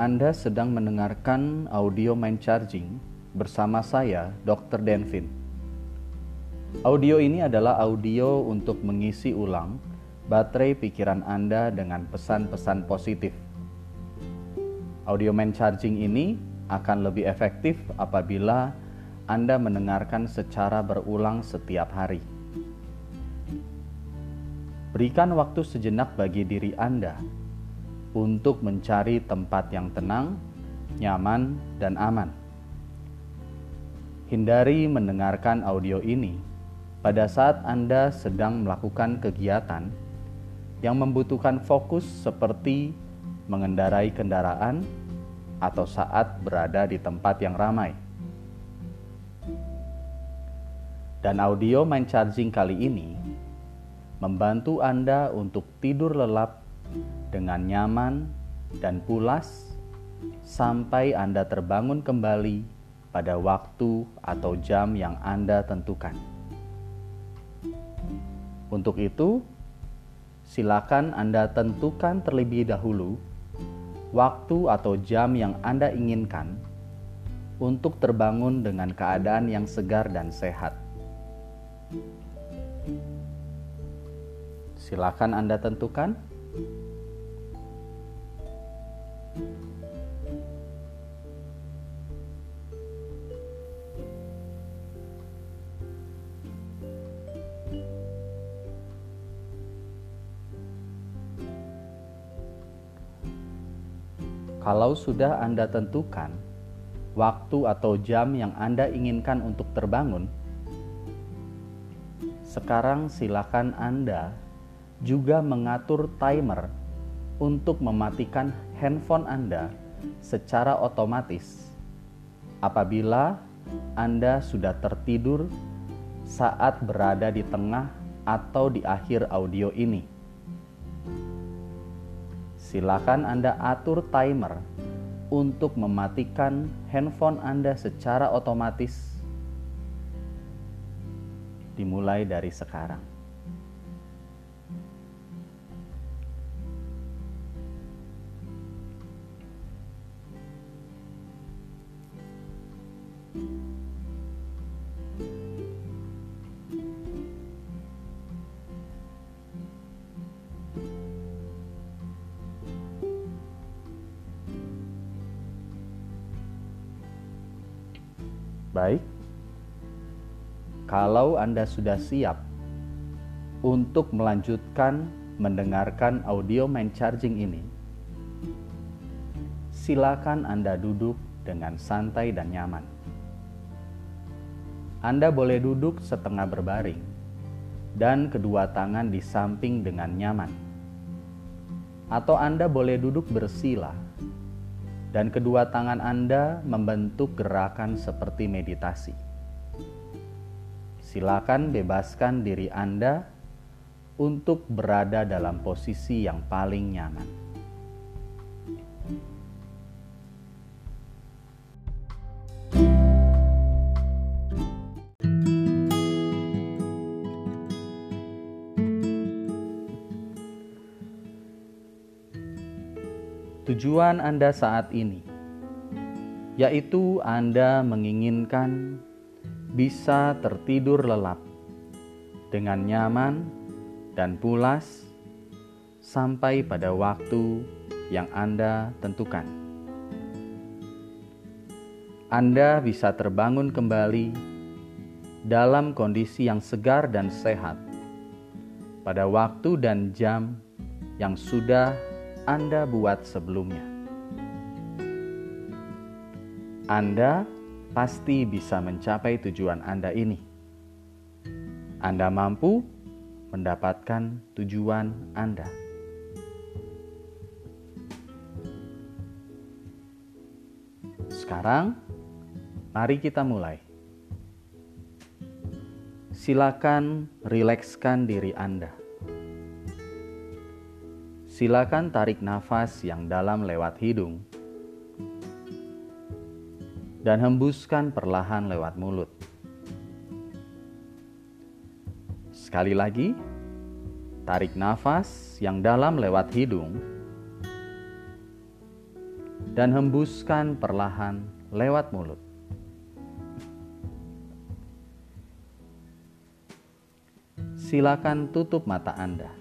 Anda sedang mendengarkan audio mind charging bersama saya, Dr. Denvin. Audio ini adalah audio untuk mengisi ulang baterai pikiran Anda dengan pesan-pesan positif. Audio mind charging ini akan lebih efektif apabila Anda mendengarkan secara berulang setiap hari. Berikan waktu sejenak bagi diri Anda untuk mencari tempat yang tenang, nyaman, dan aman. Hindari mendengarkan audio ini pada saat Anda sedang melakukan kegiatan yang membutuhkan fokus seperti mengendarai kendaraan atau saat berada di tempat yang ramai. Dan audio mind charging kali ini membantu Anda untuk tidur lelap dengan nyaman dan pulas sampai Anda terbangun kembali pada waktu atau jam yang Anda tentukan. Untuk itu, silakan Anda tentukan terlebih dahulu waktu atau jam yang Anda inginkan untuk terbangun dengan keadaan yang segar dan sehat. Silakan Anda tentukan. Kalau sudah Anda tentukan waktu atau jam yang Anda inginkan untuk terbangun, sekarang silakan Anda juga mengatur timer untuk mematikan handphone Anda secara otomatis apabila Anda sudah tertidur saat berada di tengah atau di akhir audio ini. Silakan Anda atur timer untuk mematikan handphone Anda secara otomatis dimulai dari sekarang. Baik, kalau Anda sudah siap untuk melanjutkan mendengarkan audio mind charging ini, silakan Anda duduk dengan santai dan nyaman. Anda boleh duduk setengah berbaring dan kedua tangan di samping dengan nyaman. Atau Anda boleh duduk bersila dan kedua tangan Anda membentuk gerakan seperti meditasi. Silakan bebaskan diri Anda untuk berada dalam posisi yang paling nyaman. Tujuan Anda saat ini, yaitu Anda menginginkan bisa tertidur lelap dengan nyaman dan pulas sampai pada waktu yang Anda tentukan. Anda bisa terbangun kembali dalam kondisi yang segar dan sehat pada waktu dan jam yang sudah anda buat sebelumnya. Anda pasti bisa mencapai tujuan Anda ini. Anda mampu mendapatkan tujuan Anda. Sekarang, mari kita mulai. Silakan rilekskan diri Anda. Silakan tarik nafas yang dalam lewat hidung dan hembuskan perlahan lewat mulut. Sekali lagi, tarik nafas yang dalam lewat hidung dan hembuskan perlahan lewat mulut. Silakan tutup mata Anda.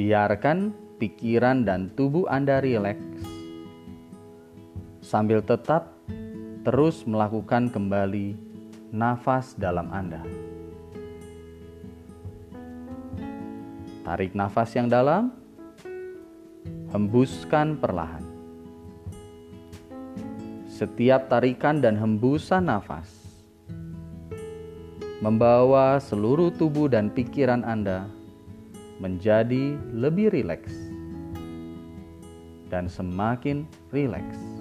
Biarkan pikiran dan tubuh Anda rileks sambil tetap terus melakukan kembali nafas dalam Anda. Tarik nafas yang dalam, hembuskan perlahan. Setiap tarikan dan hembusan nafas membawa seluruh tubuh dan pikiran Anda menjadi lebih rileks dan semakin rileks.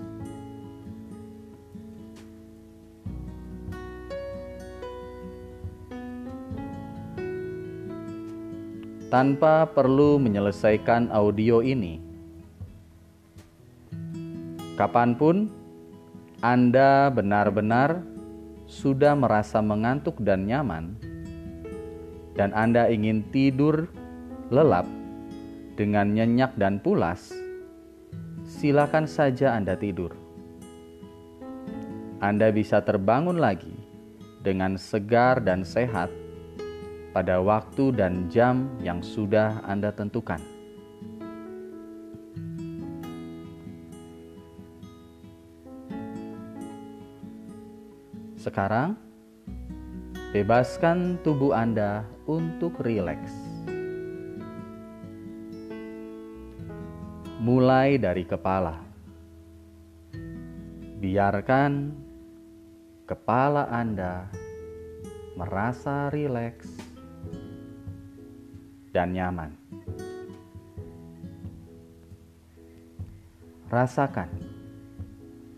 tanpa perlu menyelesaikan audio ini. Kapan pun Anda benar-benar sudah merasa mengantuk dan nyaman, dan Anda ingin tidur lelap dengan nyenyak dan pulas, silakan saja Anda tidur. Anda bisa terbangun lagi dengan segar dan sehat pada waktu dan jam yang sudah Anda tentukan. Sekarang, bebaskan tubuh Anda untuk rileks. Mulai dari kepala, biarkan kepala Anda merasa rileks dan nyaman. Rasakan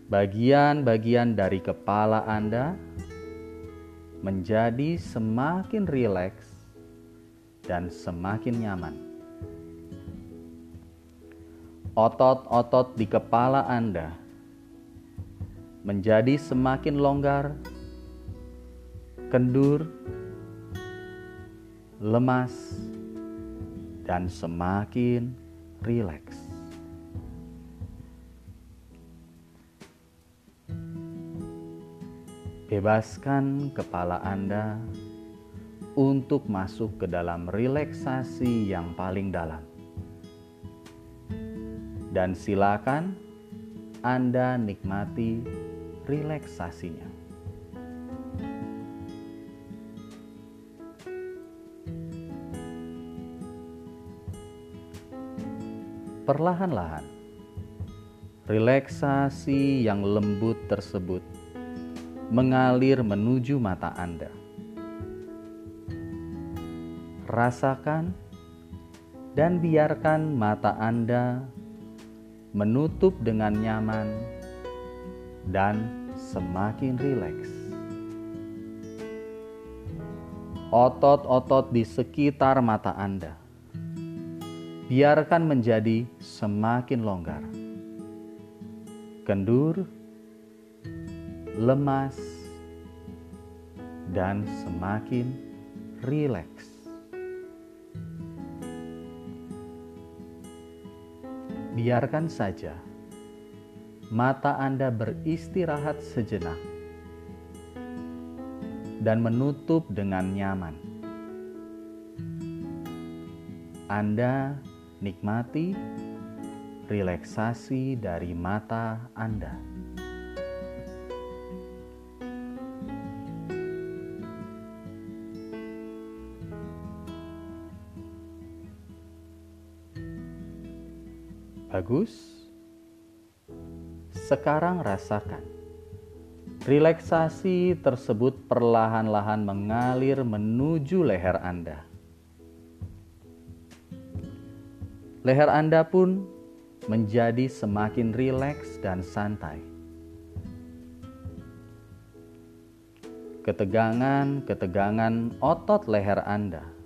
bagian-bagian dari kepala Anda menjadi semakin rileks dan semakin nyaman. Otot-otot di kepala Anda menjadi semakin longgar, kendur, lemas, dan semakin rileks. Bebaskan kepala Anda untuk masuk ke dalam relaksasi yang paling dalam. Dan silakan Anda nikmati relaksasinya. perlahan-lahan. Relaksasi yang lembut tersebut mengalir menuju mata Anda. Rasakan dan biarkan mata Anda menutup dengan nyaman dan semakin rileks. Otot-otot di sekitar mata Anda biarkan menjadi semakin longgar. Kendur, lemas, dan semakin rileks. Biarkan saja mata Anda beristirahat sejenak dan menutup dengan nyaman. Anda Nikmati relaksasi dari mata Anda. Bagus. Sekarang rasakan. Relaksasi tersebut perlahan-lahan mengalir menuju leher Anda. leher Anda pun menjadi semakin rileks dan santai. Ketegangan-ketegangan otot leher Anda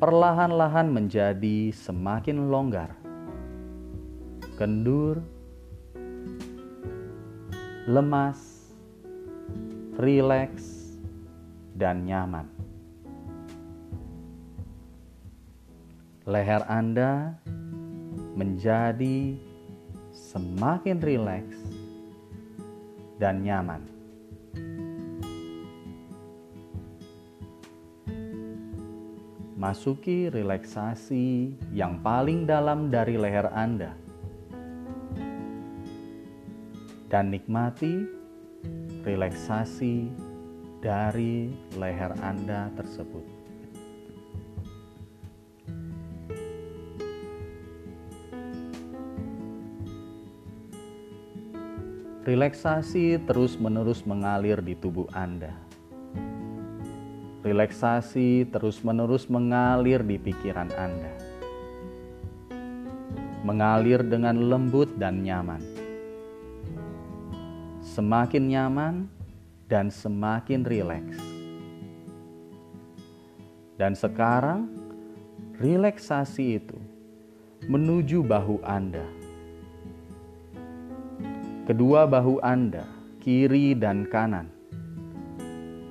perlahan-lahan menjadi semakin longgar, kendur, lemas, rileks, dan nyaman. leher Anda menjadi semakin rileks dan nyaman. Masuki relaksasi yang paling dalam dari leher Anda dan nikmati relaksasi dari leher Anda tersebut. Relaksasi terus-menerus mengalir di tubuh Anda. Relaksasi terus-menerus mengalir di pikiran Anda. Mengalir dengan lembut dan nyaman. Semakin nyaman, dan semakin rileks. Dan sekarang, relaksasi itu menuju bahu Anda. Kedua bahu Anda, kiri dan kanan,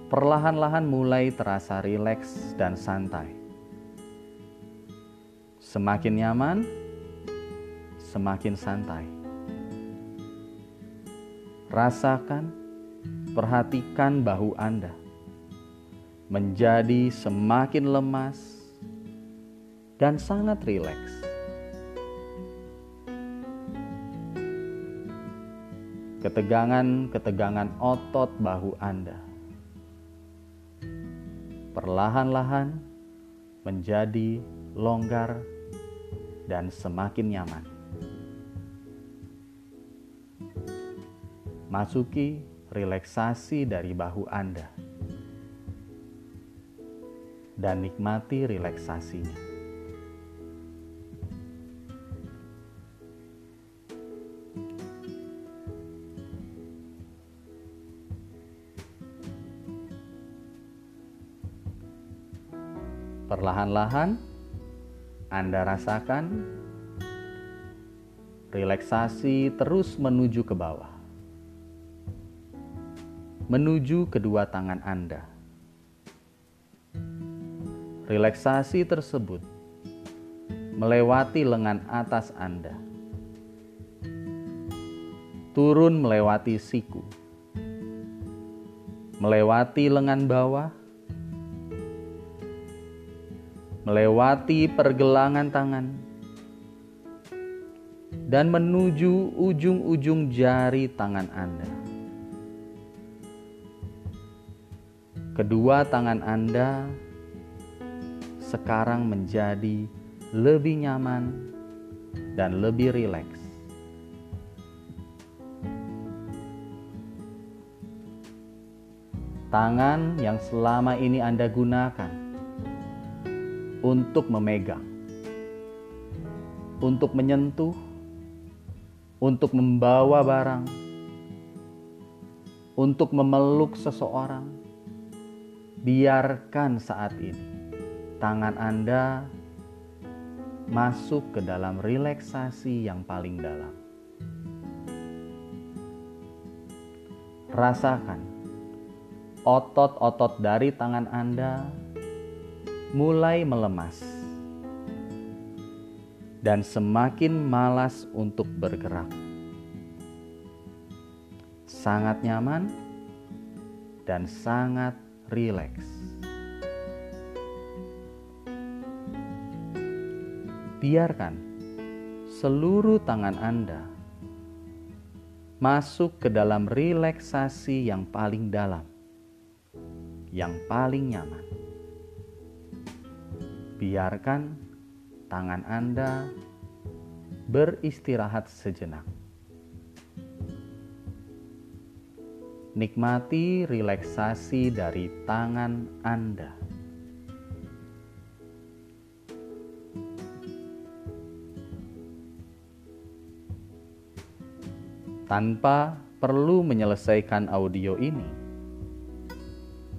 perlahan-lahan mulai terasa rileks dan santai. Semakin nyaman, semakin santai. Rasakan perhatikan bahu Anda menjadi semakin lemas dan sangat rileks. Ketegangan-ketegangan otot bahu Anda perlahan-lahan menjadi longgar dan semakin nyaman. Masuki relaksasi dari bahu Anda dan nikmati relaksasinya. Perlahan-lahan Anda rasakan relaksasi terus menuju ke bawah menuju kedua tangan Anda. Relaksasi tersebut melewati lengan atas Anda, turun melewati siku, melewati lengan bawah, melewati pergelangan tangan, dan menuju ujung-ujung jari tangan Anda. Kedua tangan Anda sekarang menjadi lebih nyaman dan lebih rileks. Tangan yang selama ini Anda gunakan untuk memegang, untuk menyentuh, untuk membawa barang, untuk memeluk seseorang biarkan saat ini tangan Anda masuk ke dalam relaksasi yang paling dalam. Rasakan otot-otot dari tangan Anda mulai melemas dan semakin malas untuk bergerak. Sangat nyaman dan sangat rileks. Biarkan seluruh tangan Anda masuk ke dalam relaksasi yang paling dalam, yang paling nyaman. Biarkan tangan Anda beristirahat sejenak. Nikmati relaksasi dari tangan Anda. Tanpa perlu menyelesaikan audio ini,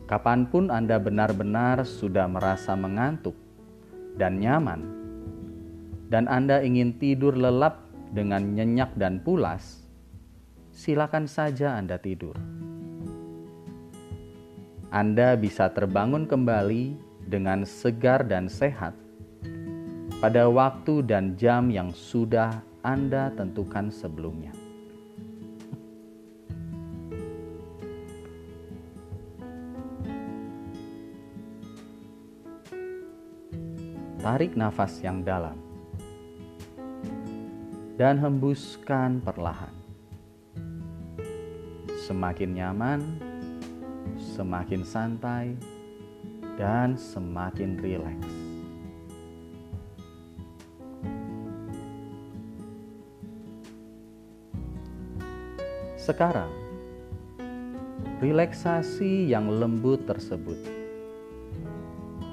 kapan pun Anda benar-benar sudah merasa mengantuk dan nyaman, dan Anda ingin tidur lelap dengan nyenyak dan pulas, silakan saja Anda tidur. Anda bisa terbangun kembali dengan segar dan sehat pada waktu dan jam yang sudah Anda tentukan sebelumnya. Tarik nafas yang dalam dan hembuskan perlahan. Semakin nyaman, semakin santai, dan semakin rileks. Sekarang, relaksasi yang lembut tersebut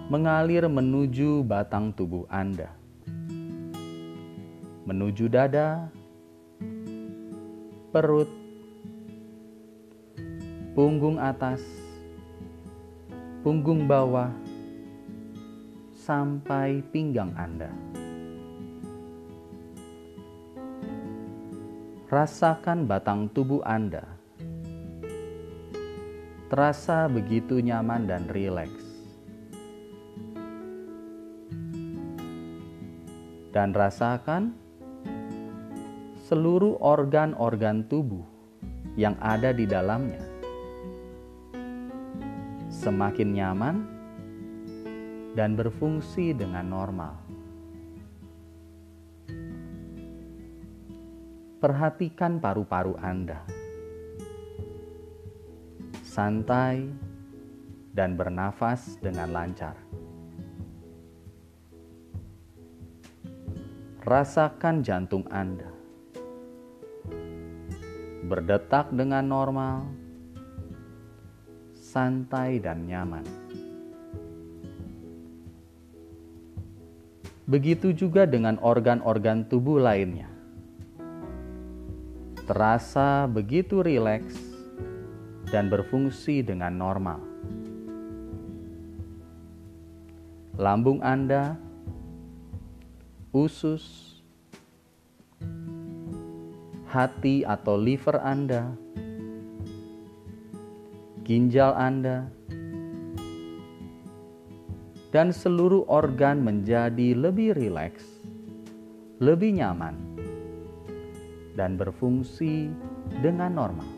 mengalir menuju batang tubuh Anda, menuju dada, perut, punggung atas, punggung bawah, sampai pinggang Anda. Rasakan batang tubuh Anda. Terasa begitu nyaman dan rileks. Dan rasakan seluruh organ-organ tubuh yang ada di dalamnya. Semakin nyaman dan berfungsi dengan normal. Perhatikan paru-paru Anda. Santai dan bernafas dengan lancar. Rasakan jantung Anda. Berdetak dengan normal, santai dan nyaman. Begitu juga dengan organ-organ tubuh lainnya terasa begitu rileks dan berfungsi dengan normal. Lambung Anda, usus, hati atau liver Anda, ginjal Anda, dan seluruh organ menjadi lebih rileks, lebih nyaman dan berfungsi dengan normal,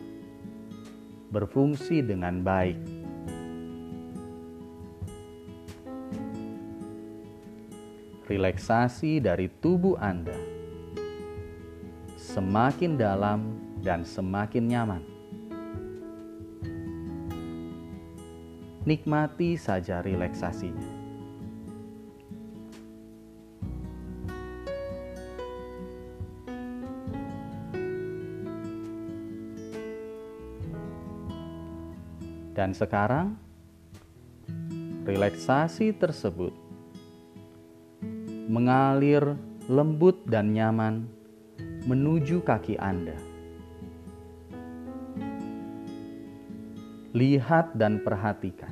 berfungsi dengan baik. Relaksasi dari tubuh Anda semakin dalam dan semakin nyaman. Nikmati saja relaksasinya. Dan sekarang, relaksasi tersebut mengalir lembut dan nyaman menuju kaki Anda. Lihat dan perhatikan,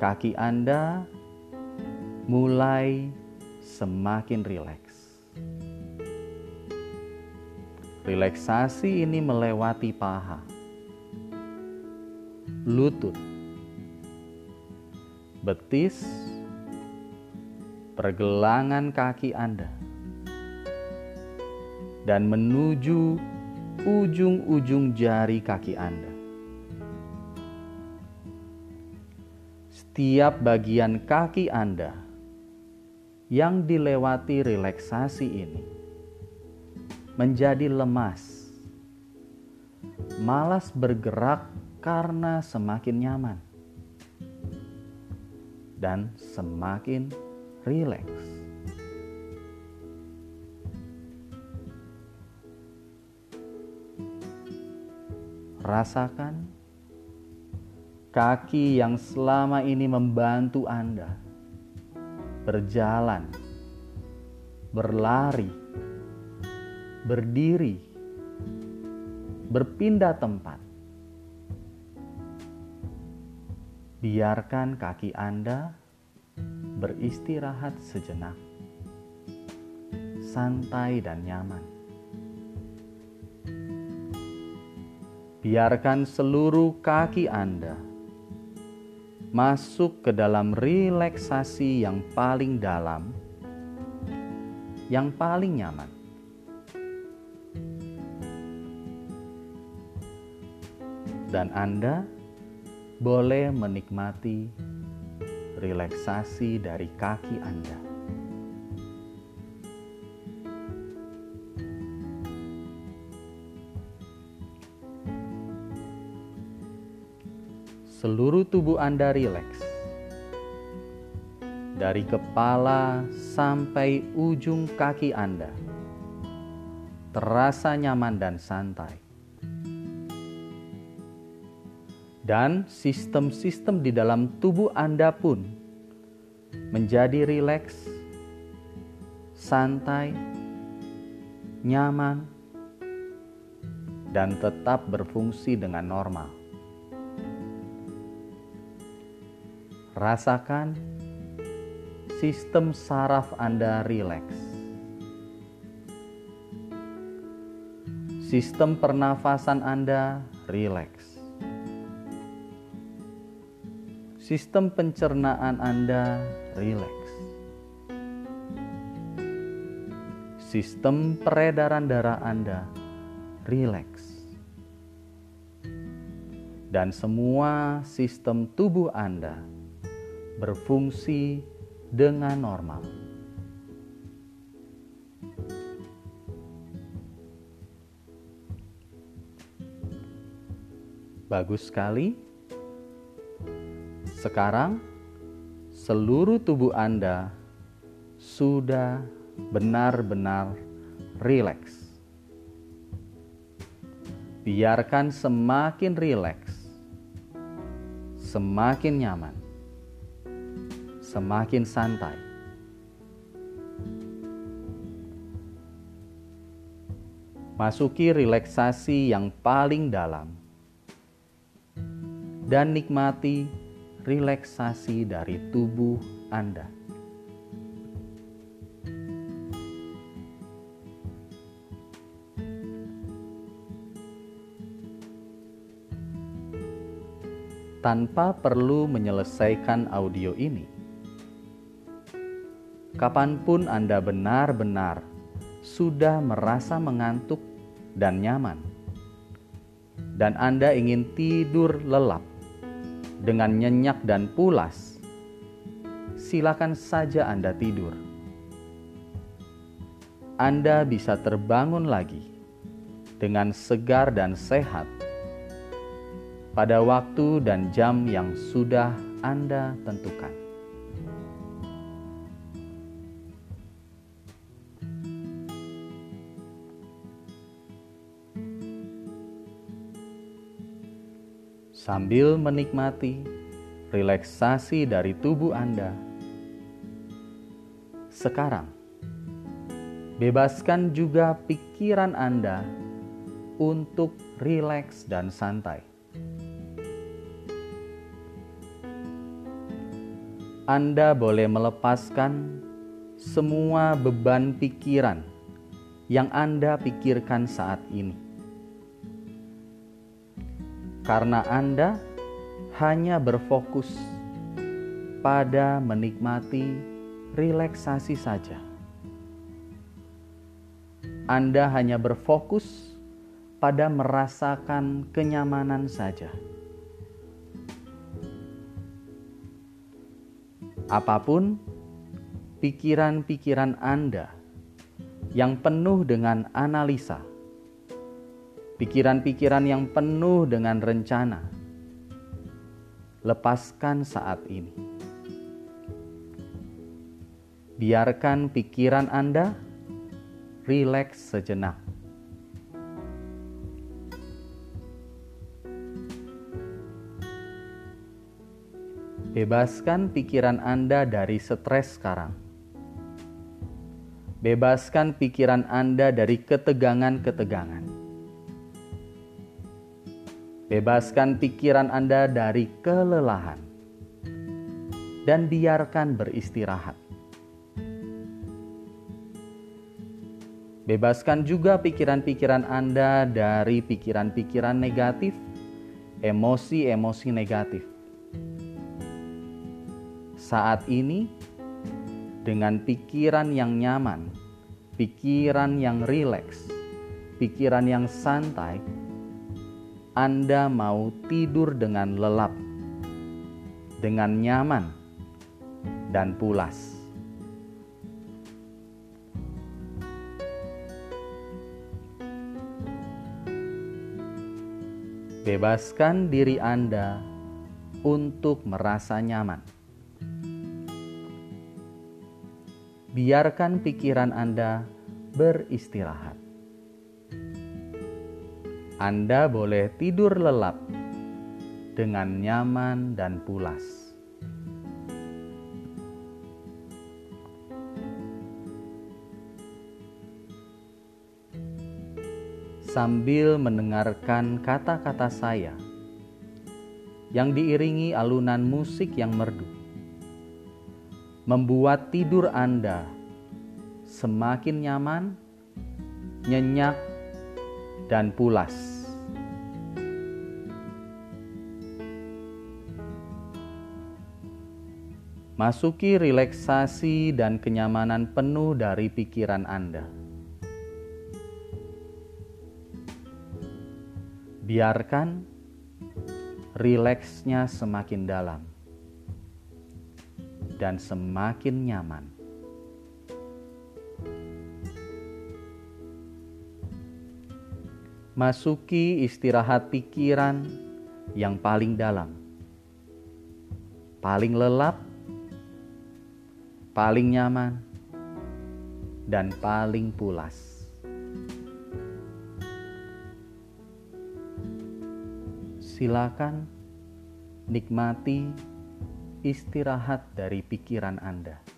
kaki Anda mulai semakin rileks. Relaksasi ini melewati paha. Lutut, betis, pergelangan kaki Anda, dan menuju ujung-ujung jari kaki Anda. Setiap bagian kaki Anda yang dilewati relaksasi ini menjadi lemas, malas bergerak karena semakin nyaman dan semakin rileks. Rasakan kaki yang selama ini membantu Anda berjalan, berlari, berdiri, berpindah tempat Biarkan kaki Anda beristirahat sejenak, santai dan nyaman. Biarkan seluruh kaki Anda masuk ke dalam relaksasi yang paling dalam yang paling nyaman. Dan Anda boleh menikmati relaksasi dari kaki Anda. Seluruh tubuh Anda rileks. Dari kepala sampai ujung kaki Anda. Terasa nyaman dan santai. Dan sistem-sistem di dalam tubuh Anda pun menjadi rileks, santai, nyaman, dan tetap berfungsi dengan normal. Rasakan sistem saraf Anda rileks. Sistem pernafasan Anda rileks. Sistem pencernaan Anda rileks. Sistem peredaran darah Anda rileks. Dan semua sistem tubuh Anda berfungsi dengan normal. Bagus sekali. Sekarang, seluruh tubuh Anda sudah benar-benar rileks. Biarkan semakin rileks, semakin nyaman semakin santai. Masuki relaksasi yang paling dalam dan nikmati relaksasi dari tubuh Anda. Tanpa perlu menyelesaikan audio ini, kapan pun Anda benar-benar sudah merasa mengantuk dan nyaman, dan Anda ingin tidur lelap dengan nyenyak dan pulas, silakan saja Anda tidur. Anda bisa terbangun lagi dengan segar dan sehat pada waktu dan jam yang sudah Anda tentukan. Sambil menikmati relaksasi dari tubuh Anda. Sekarang, bebaskan juga pikiran Anda untuk rileks dan santai. Anda boleh melepaskan semua beban pikiran yang Anda pikirkan saat ini karena Anda hanya berfokus pada menikmati relaksasi saja. Anda hanya berfokus pada merasakan kenyamanan saja. Apa pun pikiran-pikiran Anda yang penuh dengan analisa pikiran-pikiran yang penuh dengan rencana. Lepaskan saat ini. Biarkan pikiran Anda rileks sejenak. Bebaskan pikiran Anda dari stres sekarang. Bebaskan pikiran Anda dari ketegangan-ketegangan. Bebaskan pikiran Anda dari kelelahan dan biarkan beristirahat. Bebaskan juga pikiran-pikiran Anda dari pikiran-pikiran negatif, emosi-emosi negatif. Saat ini, dengan pikiran yang nyaman pikiran yang rileks, pikiran yang santai, Anda mau tidur dengan lelap, dengan nyaman, dan pulas. Bebaskan diri Anda untuk merasa nyaman. Biarkan pikiran Anda beristirahat. Anda boleh tidur lelap dengan nyaman dan pulas. Sambil mendengarkan kata-kata saya yang diiringi alunan musik yang merdu, membuat tidur Anda semakin nyaman, nyenyak, dan pulas. Masuki relaksasi dan kenyamanan penuh dari pikiran Anda. Biarkan rileksnya semakin dalam dan semakin nyaman. Masuki istirahat pikiran yang paling dalam, paling lelap, paling nyaman, dan paling pulas. Silakan nikmati istirahat dari pikiran Anda.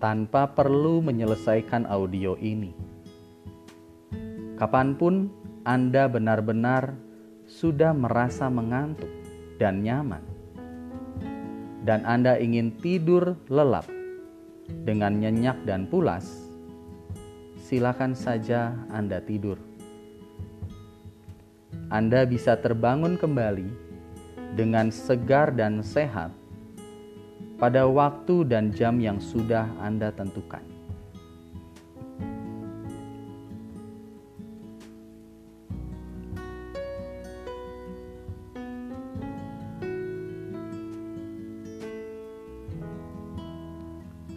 Tanpa perlu menyelesaikan audio ini. Kapan pun Anda benar-benar sudah merasa mengantuk dan nyaman, dan Anda ingin tidur lelap dengan nyenyak dan pulas, silakan saja Anda tidur. Anda bisa terbangun kembali dengan segar dan sehat pada waktu dan jam yang sudah Anda tentukan.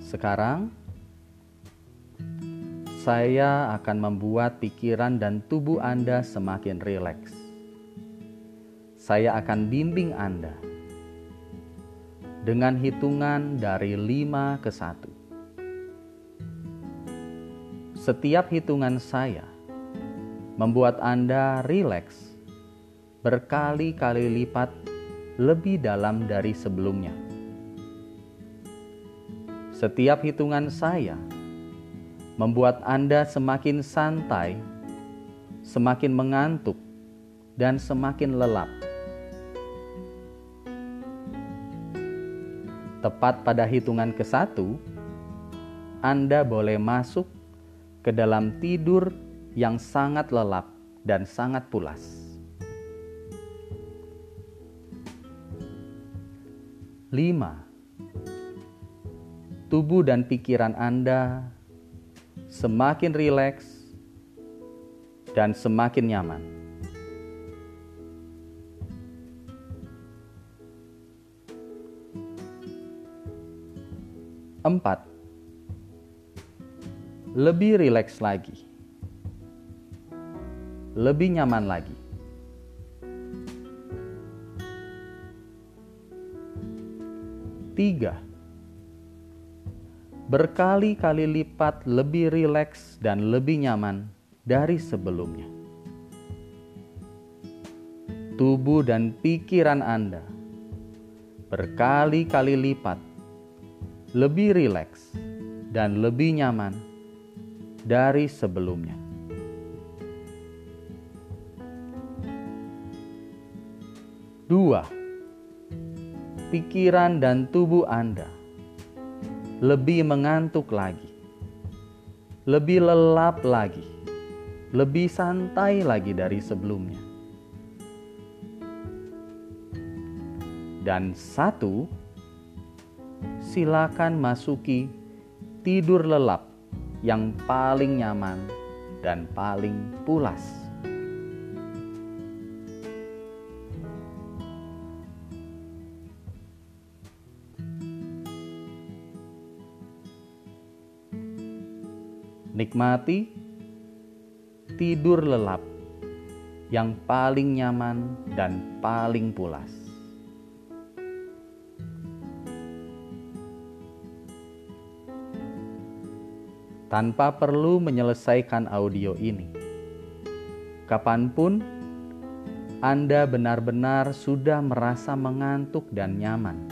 Sekarang, saya akan membuat pikiran dan tubuh Anda semakin rileks. Saya akan bimbing Anda dengan hitungan dari lima ke satu. Setiap hitungan saya membuat Anda rileks berkali-kali lipat lebih dalam dari sebelumnya. Setiap hitungan saya membuat Anda semakin santai, semakin mengantuk, dan semakin lelap. Tepat pada hitungan ke satu, Anda boleh masuk ke dalam tidur yang sangat lelap dan sangat pulas. Lima, tubuh dan pikiran Anda semakin rileks dan semakin nyaman. Empat, lebih rileks lagi, lebih nyaman lagi. Tiga, berkali-kali lipat lebih rileks dan lebih nyaman dari sebelumnya. Tubuh dan pikiran Anda berkali-kali lipat lebih rileks dan lebih nyaman dari sebelumnya. Dua, pikiran dan tubuh Anda lebih mengantuk lagi, lebih lelap lagi, lebih santai lagi dari sebelumnya. dan satu, silakan masuki tidur lelap yang paling nyaman dan paling pulas. Nikmati tidur lelap yang paling nyaman dan paling pulas. Tanpa perlu menyelesaikan audio ini, kapan pun Anda benar-benar sudah merasa mengantuk dan nyaman,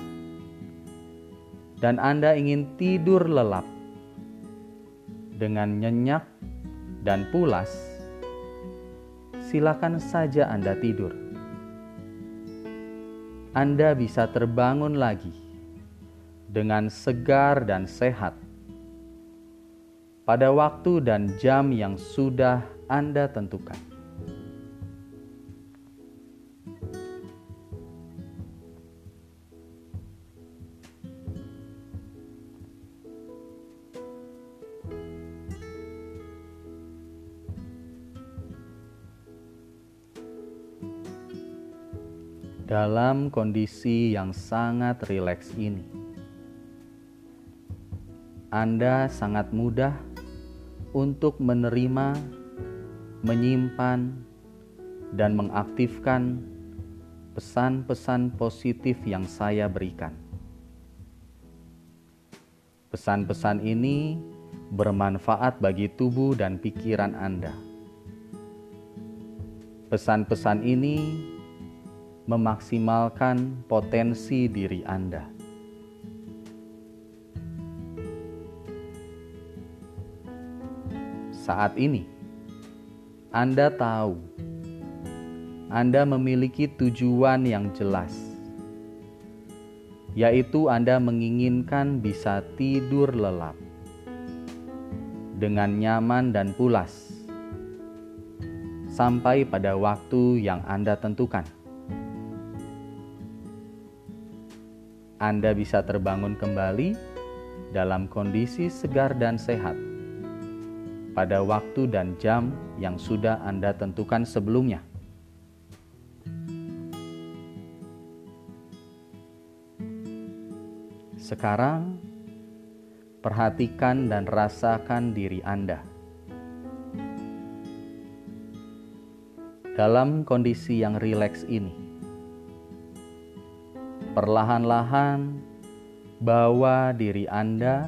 dan Anda ingin tidur lelap dengan nyenyak dan pulas, silakan saja Anda tidur. Anda bisa terbangun lagi dengan segar dan sehat pada waktu dan jam yang sudah Anda tentukan. dalam kondisi yang sangat rileks ini. Anda sangat mudah untuk menerima, menyimpan, dan mengaktifkan pesan-pesan positif yang saya berikan. Pesan-pesan ini bermanfaat bagi tubuh dan pikiran Anda. Pesan-pesan ini memaksimalkan potensi diri Anda. Saat ini, Anda tahu Anda memiliki tujuan yang jelas, yaitu Anda menginginkan bisa tidur lelap dengan nyaman dan pulas sampai pada waktu yang Anda tentukan. Anda bisa terbangun kembali dalam kondisi segar dan sehat pada waktu dan jam yang sudah Anda tentukan sebelumnya. Sekarang, perhatikan dan rasakan diri Anda. Dalam kondisi yang rileks ini, perlahan-lahan bawa diri Anda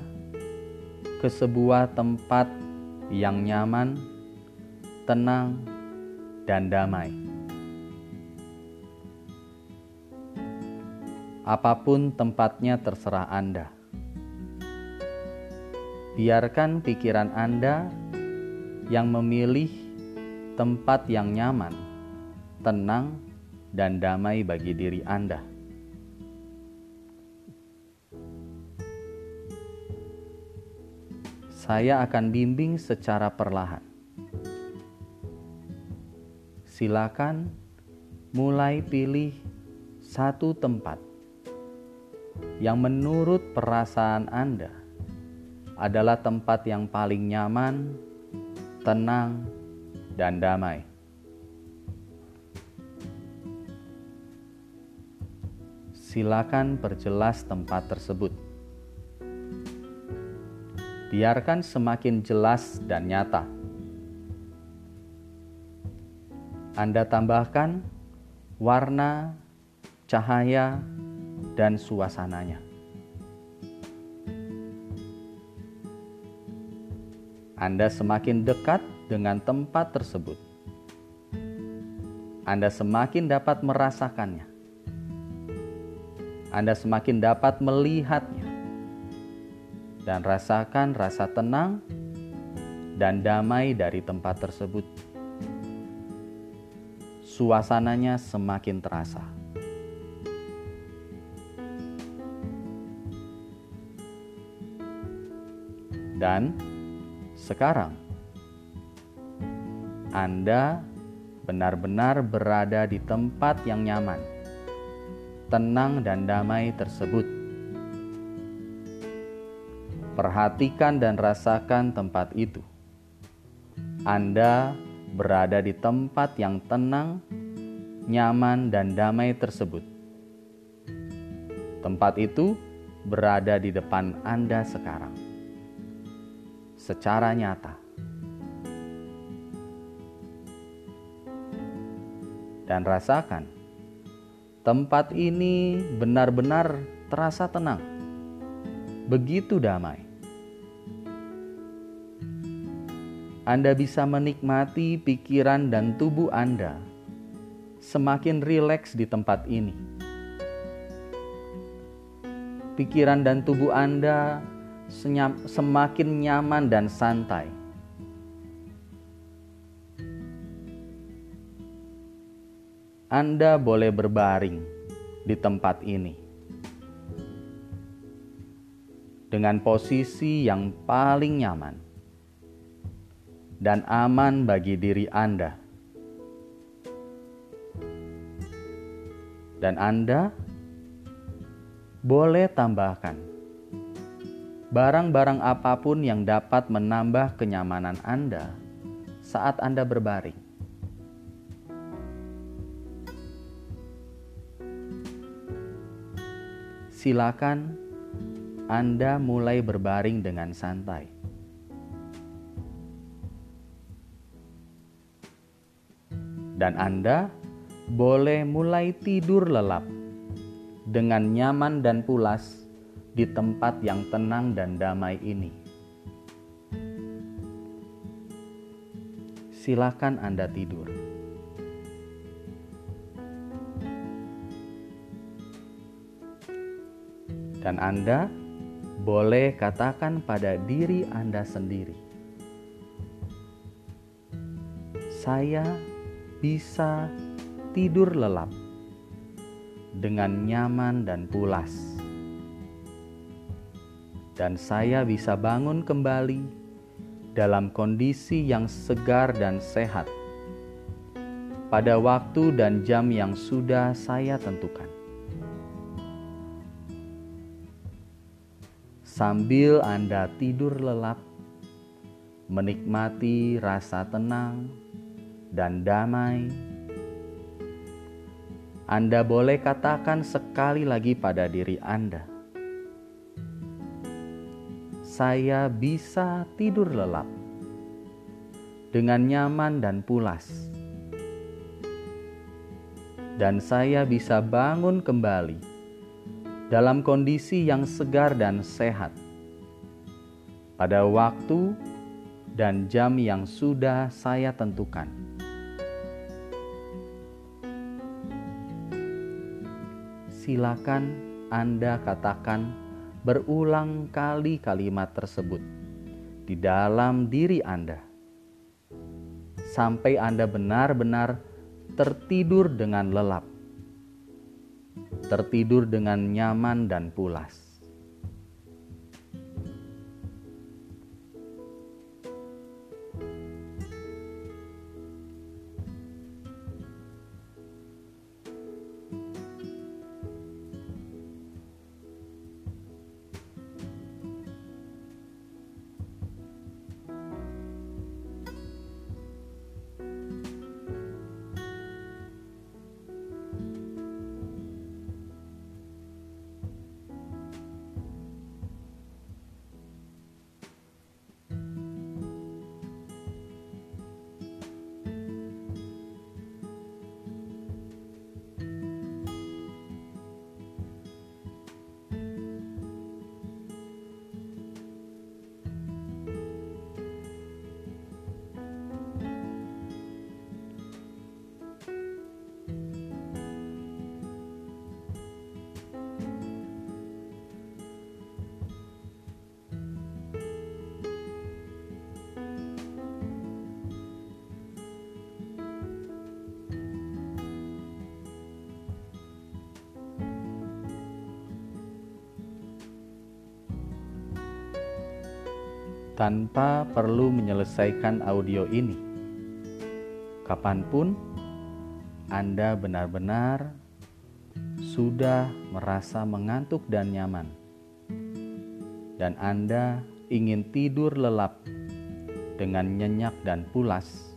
ke sebuah tempat yang nyaman, tenang, dan damai. Apa pun tempatnya terserah Anda. Biarkan pikiran Anda yang memilih tempat yang nyaman, tenang, dan damai bagi diri Anda. Saya akan bimbing secara perlahan. Silakan mulai pilih satu tempat yang menurut perasaan Anda adalah tempat yang paling nyaman, tenang, dan damai. Silakan perjelas tempat tersebut biarkan semakin jelas dan nyata. Anda tambahkan warna, cahaya, dan suasananya. Anda semakin dekat dengan tempat tersebut. Anda semakin dapat merasakannya. Anda semakin dapat melihatnya dan rasakan rasa tenang dan damai dari tempat tersebut. Suasananya semakin terasa. Dan sekarang Anda benar-benar berada di tempat yang nyaman, tenang dan damai tersebut. Perhatikan dan rasakan tempat itu. Anda berada di tempat yang tenang, nyaman, dan damai tersebut. Tempat itu berada di depan Anda sekarang, secara nyata. Dan rasakan Tempat ini benar-benar terasa tenang, begitu damai. Anda bisa menikmati pikiran dan tubuh Anda semakin rileks di tempat ini. Pikiran dan tubuh Anda semakin nyaman dan santai Anda boleh berbaring di tempat ini dengan posisi yang paling nyaman dan aman bagi diri Anda. Dan Anda boleh tambahkan barang-barang apa pun yang dapat menambah kenyamanan Anda saat Anda berbaring. silakan Anda mulai berbaring dengan santai. Dan Anda boleh mulai tidur lelap dengan nyaman dan pulas di tempat yang tenang dan damai ini. Silakan Anda tidur. Dan Anda boleh katakan pada diri Anda sendiri, "Saya bisa tidur lelap dengan nyaman dan pulas, dan saya bisa bangun kembali dalam kondisi yang segar dan sehat." pada waktu dan jam yang sudah saya tentukan. sambil Anda tidur lelap, menikmati rasa tenang dan damai. Anda boleh katakan sekali lagi pada diri Anda, "Saya bisa tidur lelap dengan nyaman dan pulas." dan saya bisa bangun kembali dalam kondisi yang segar dan sehat pada waktu dan jam yang sudah saya tentukan. Silakan Anda katakan berulang kali kalimat tersebut di dalam diri Anda sampai Anda benar-benar tertidur dengan lelap tertidur dengan nyaman dan pulas. Tanpa perlu menyelesaikan audio ini. Kapan pun Anda benar-benar sudah merasa mengantuk dan nyaman, dan Anda ingin tidur lelap dengan nyenyak dan pulas,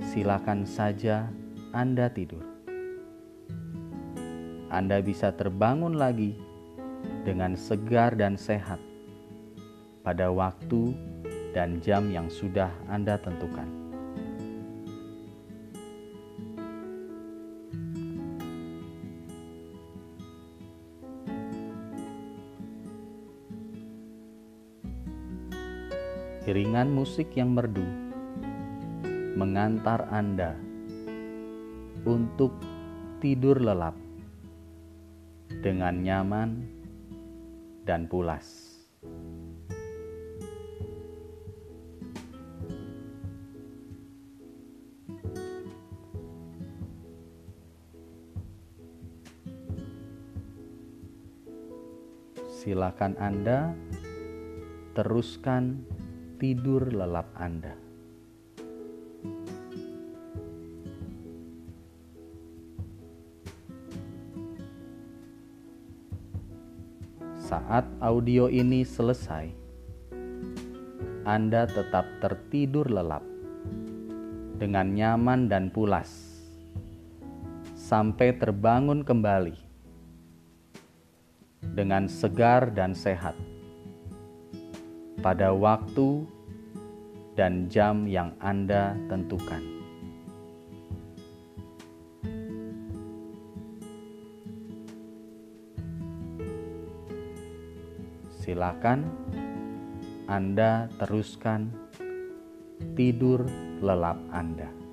silakan saja Anda tidur. Anda bisa terbangun lagi dengan segar dan sehat pada waktu dan jam yang sudah Anda tentukan. Iringan musik yang merdu mengantar Anda untuk tidur lelap dengan nyaman dan pulas. Silakan Anda. Teruskan tidur lelap Anda. Saat audio ini selesai, Anda tetap tertidur lelap dengan nyaman dan pulas. Sampai terbangun kembali dengan segar dan sehat pada waktu dan jam yang Anda tentukan. Silakan Anda teruskan tidur lelap Anda.